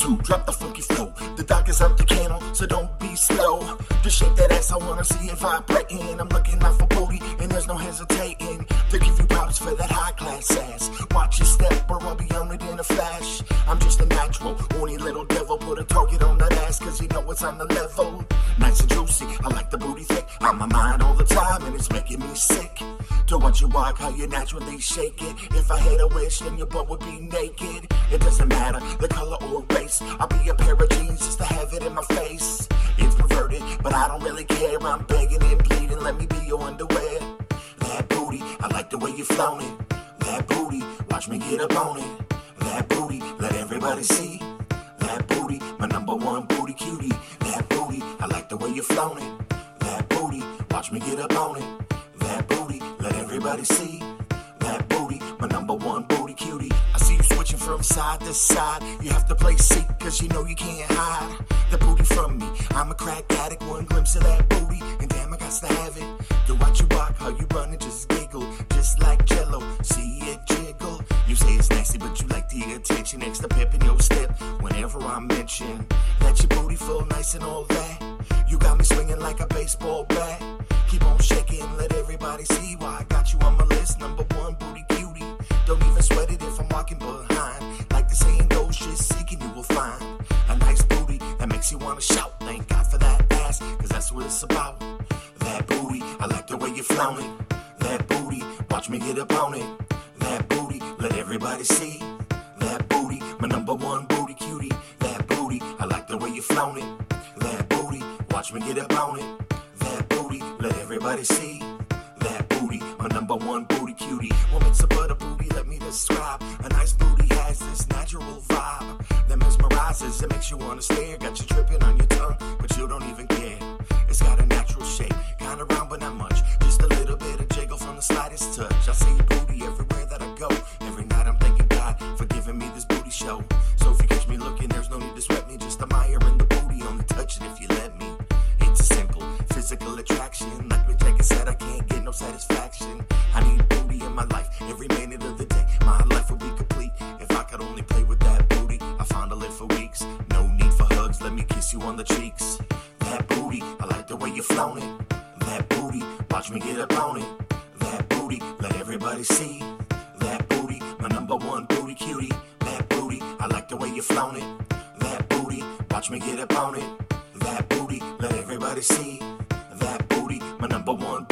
two, drop the funky flow. The doc is up the candle, so don't be slow. Just shake that ass, I wanna see it vibrating. I'm looking out for booty, and there's no hesitating. To give you props for that high class ass. Watch your step, or I'll be on it in a flash. I'm just a natural, horny little devil. Put a target on that ass, cause you know it's on the level. Nice and juicy, I like the booty thick. On my mind all the time, and it's making me sick. To watch you walk, how you naturally shake it. If I had a wish, then your butt would be naked. It doesn't matter the color or race. I'll be a pair of jeans just to have it in my face. It's perverted, but I don't really care. I'm begging and pleading, let me be your underwear. That booty, I like the way you flown it. That booty, watch me get up on it. That booty, let everybody see. That booty, my number one booty cutie. That booty, I like the way you flown it. That booty, watch me get up on it. That booty, let everybody see. That booty, my number one booty cutie. I see you switching from side to side. You have to play seat, cause you know you can't hide. The booty from me. I'm a crack addict, one glimpse of that booty, and damn, I got to have it. To watch you walk, how you run and just giggle, just like jello. See it jiggle. You say it's nasty, but you like the attention. Extra pep in your step whenever I mention that your booty full nice and all that. You got me swinging like a baseball bat. Keep on shaking, let everybody see why I got you on my list. Number one booty cutie. Don't even sweat it if I'm walking behind. Like the saying goes, just seeking you will find a nice booty that makes you wanna shout. Thank God for that ass, cause that's what it's about. That booty, I like the way you flown it. That booty, watch me get up on it. That booty, let everybody see. That booty, my number one booty cutie. That booty, I like the way you flown it. That booty, watch me get up on it. Everybody see. That booty, my number one booty cutie. Makes a butter booty? Let me describe. A nice booty has this natural vibe that mesmerizes. It makes you wanna stare. Got you dripping on your tongue, but you don't even care. It's got a natural shape, kinda round but not much. Me kiss you on the cheeks. That booty, I like the way you flown it. That booty, watch me get up on it. That booty, let everybody see. That booty, my number one booty cutie. That booty, I like the way you flown it. That booty, watch me get up on it. That booty, let everybody see. That booty, my number one